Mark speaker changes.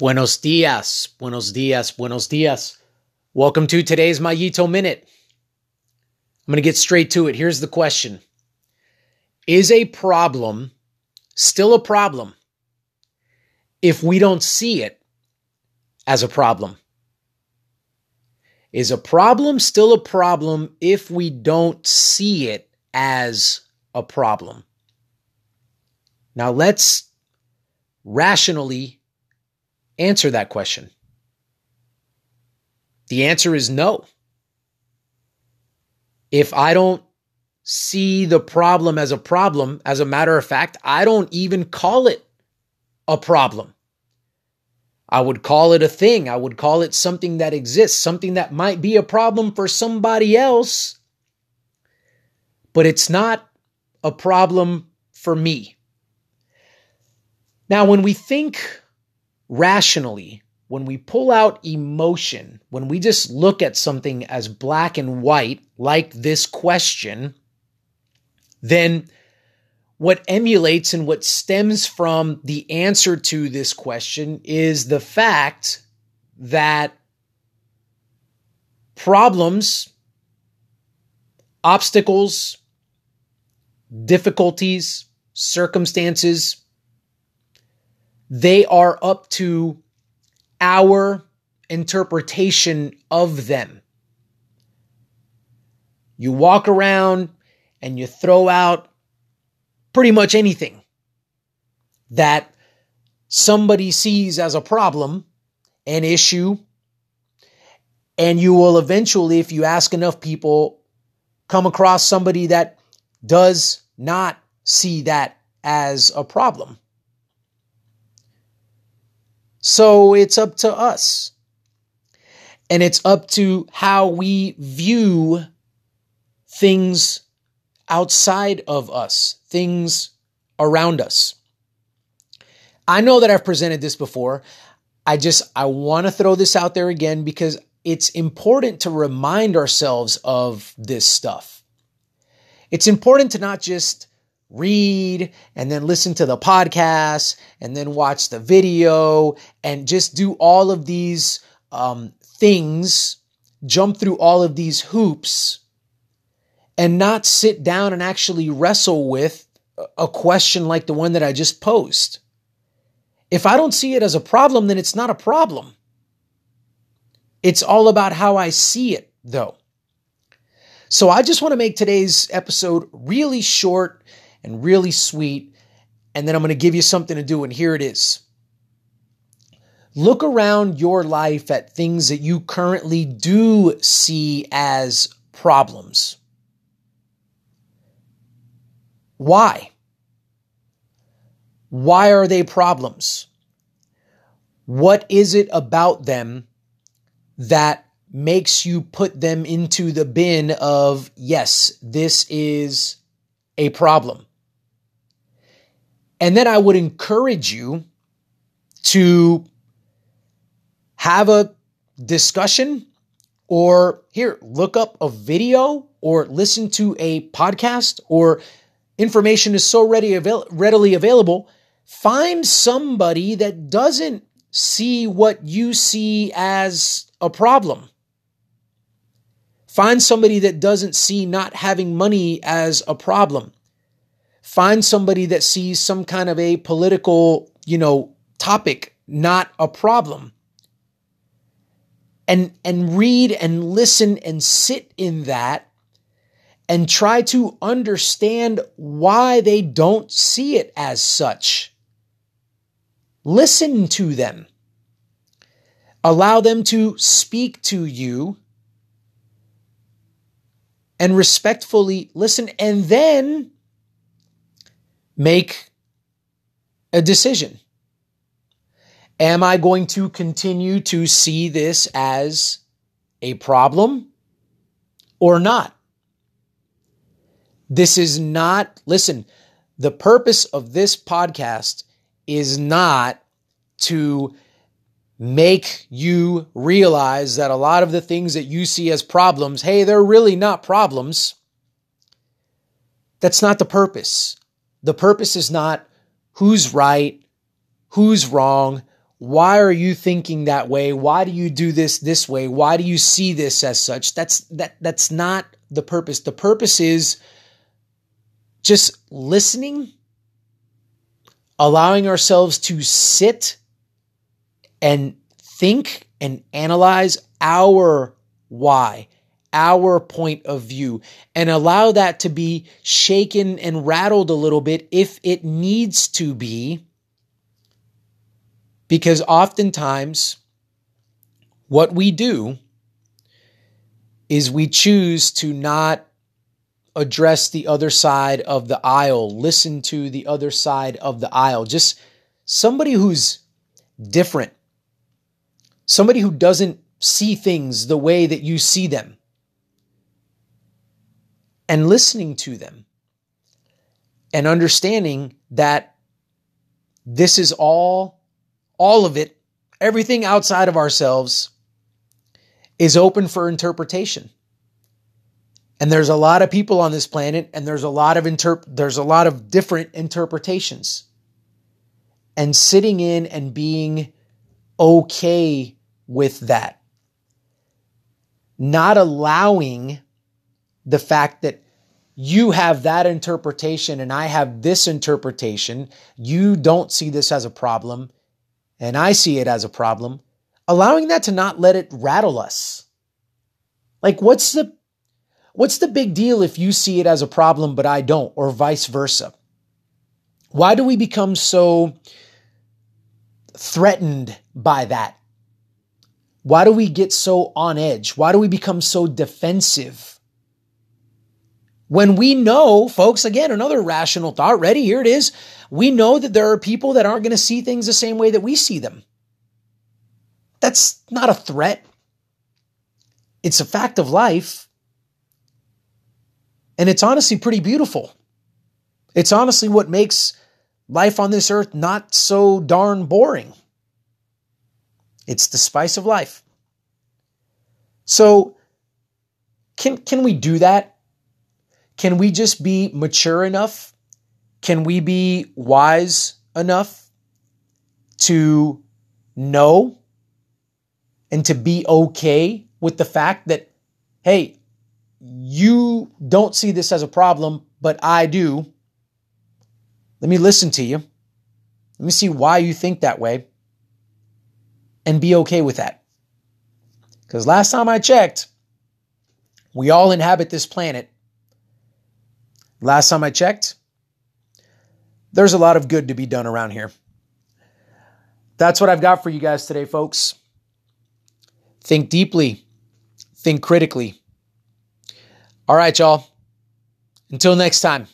Speaker 1: Buenos dias, buenos dias, buenos dias. Welcome to today's Mayito Minute. I'm going to get straight to it. Here's the question Is a problem still a problem if we don't see it as a problem? Is a problem still a problem if we don't see it as a problem? Now let's rationally answer that question? The answer is no. If I don't see the problem as a problem, as a matter of fact, I don't even call it a problem. I would call it a thing. I would call it something that exists, something that might be a problem for somebody else, but it's not a problem for me. Now, when we think rationally, when we pull out emotion, when we just look at something as black and white, like this question, then what emulates and what stems from the answer to this question is the fact that problems, obstacles, difficulties, circumstances, they are up to our interpretation of them. You walk around and you throw out pretty much anything that somebody sees as a problem, an issue, and you will eventually, if you ask enough people, come across somebody that does not see that as a problem. So it's up to us. And it's up to how we view things outside of us, things around us. I know that I've presented this before. I just I want to throw this out there again because it's important to remind ourselves of this stuff. It's important to not just read and then listen to the podcast and then watch the video and just do all of these um, things, jump through all of these hoops, and not sit down and actually wrestle with a question like the one that I just posed. If I don't see it as a problem, then it's not a problem. It's all about how I see it, though. So I just want to make today's episode really short and really sweet. And then I'm going to give you something to do. And here it is. Look around your life at things that you currently do see as problems. Why? Why are they problems? What is it about them that makes you put them into the bin of, yes, this is a problem? And then I would encourage you to have a discussion or here, look up a video or listen to a podcast or information is so ready, avail- readily available. Find somebody that doesn't see what you see as a problem. Find somebody that doesn't see not having money as a problem. Find somebody that sees some kind of a political, you know, topic not a problem. And and read and listen and sit in that and try to understand why they don't see it as such. Listen to them. Allow them to speak to you and respectfully listen and then make a decision. Am I going to continue to see this as a problem or not? This is not, listen, the purpose of this podcast is not to make you realize that a lot of the things that you see as problems, hey, they're really not problems. That's not the purpose. The purpose is not who's right, who's wrong, why are you thinking that way? Why do you do this this way? Why do you see this as such? That's that that's not the purpose. The purpose is just listening, allowing ourselves to sit and think and analyze our why, our point of view, and allow that to be shaken and rattled a little bit if it needs to be. Because oftentimes, what we do is we choose to not address the other side of the aisle, listen to the other side of the aisle. Just somebody who's different, somebody who doesn't see things the way that you see them, and listening to them and understanding that this is all all of it, everything outside of ourselves, is open for interpretation. And there's a lot of people on this planet, and there's a lot of interp- there's a lot of different interpretations. And sitting in and being okay with that. Not allowing the fact that you have that interpretation and I have this interpretation. You don't see this as a problem and I see it as a problem, allowing that to not let it rattle us. Like what's the what's the big deal if you see it as a problem but I don't or vice versa? Why do we become so threatened by that? Why do we get so on edge? Why do we become so defensive? When we know, folks, again, another rational thought, ready, here it is. We know that there are people that aren't going to see things the same way that we see them. That's not a threat. It's a fact of life. And it's honestly pretty beautiful. It's honestly what makes life on this earth not so darn boring. It's the spice of life. So, can, can we do that? Can we just be mature enough? Can we be wise enough to know and to be okay with the fact that, hey, you don't see this as a problem, but I do. Let me listen to you. Let me see why you think that way and be okay with that. Because last time I checked, we all inhabit this planet Last time I checked, there's a lot of good to be done around here. That's what I've got for you guys today, folks. Think deeply, think critically. All right, y'all. Until next time.